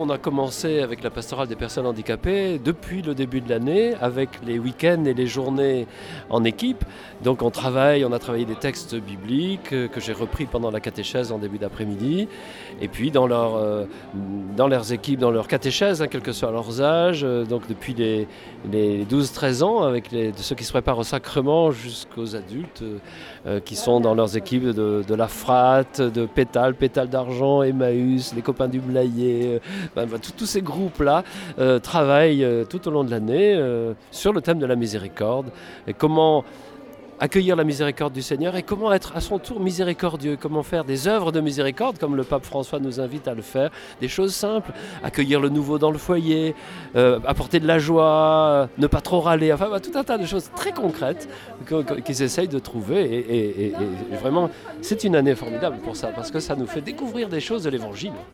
On a commencé avec la pastorale des personnes handicapées depuis le début de l'année, avec les week-ends et les journées en équipe. Donc on travaille, on a travaillé des textes bibliques euh, que j'ai repris pendant la catéchèse en début d'après-midi. Et puis dans, leur, euh, dans leurs équipes, dans leur catéchèse, hein, quel que soit leurs âges, euh, donc depuis les, les 12-13 ans, avec les, ceux qui se préparent au sacrement jusqu'aux adultes qui sont dans leurs équipes de, de la FRAT, de Pétale, Pétale d'Argent, Emmaüs, les copains du Blayet bah, bah, tous ces groupes-là euh, travaillent euh, tout au long de l'année euh, sur le thème de la miséricorde. Et comment accueillir la miséricorde du Seigneur et comment être à son tour miséricordieux, comment faire des œuvres de miséricorde comme le pape François nous invite à le faire, des choses simples, accueillir le nouveau dans le foyer, apporter de la joie, ne pas trop râler, enfin bah, tout un tas de choses très concrètes qu'ils essayent de trouver. Et, et vraiment c'est une année formidable pour ça parce que ça nous fait découvrir des choses de l'Évangile.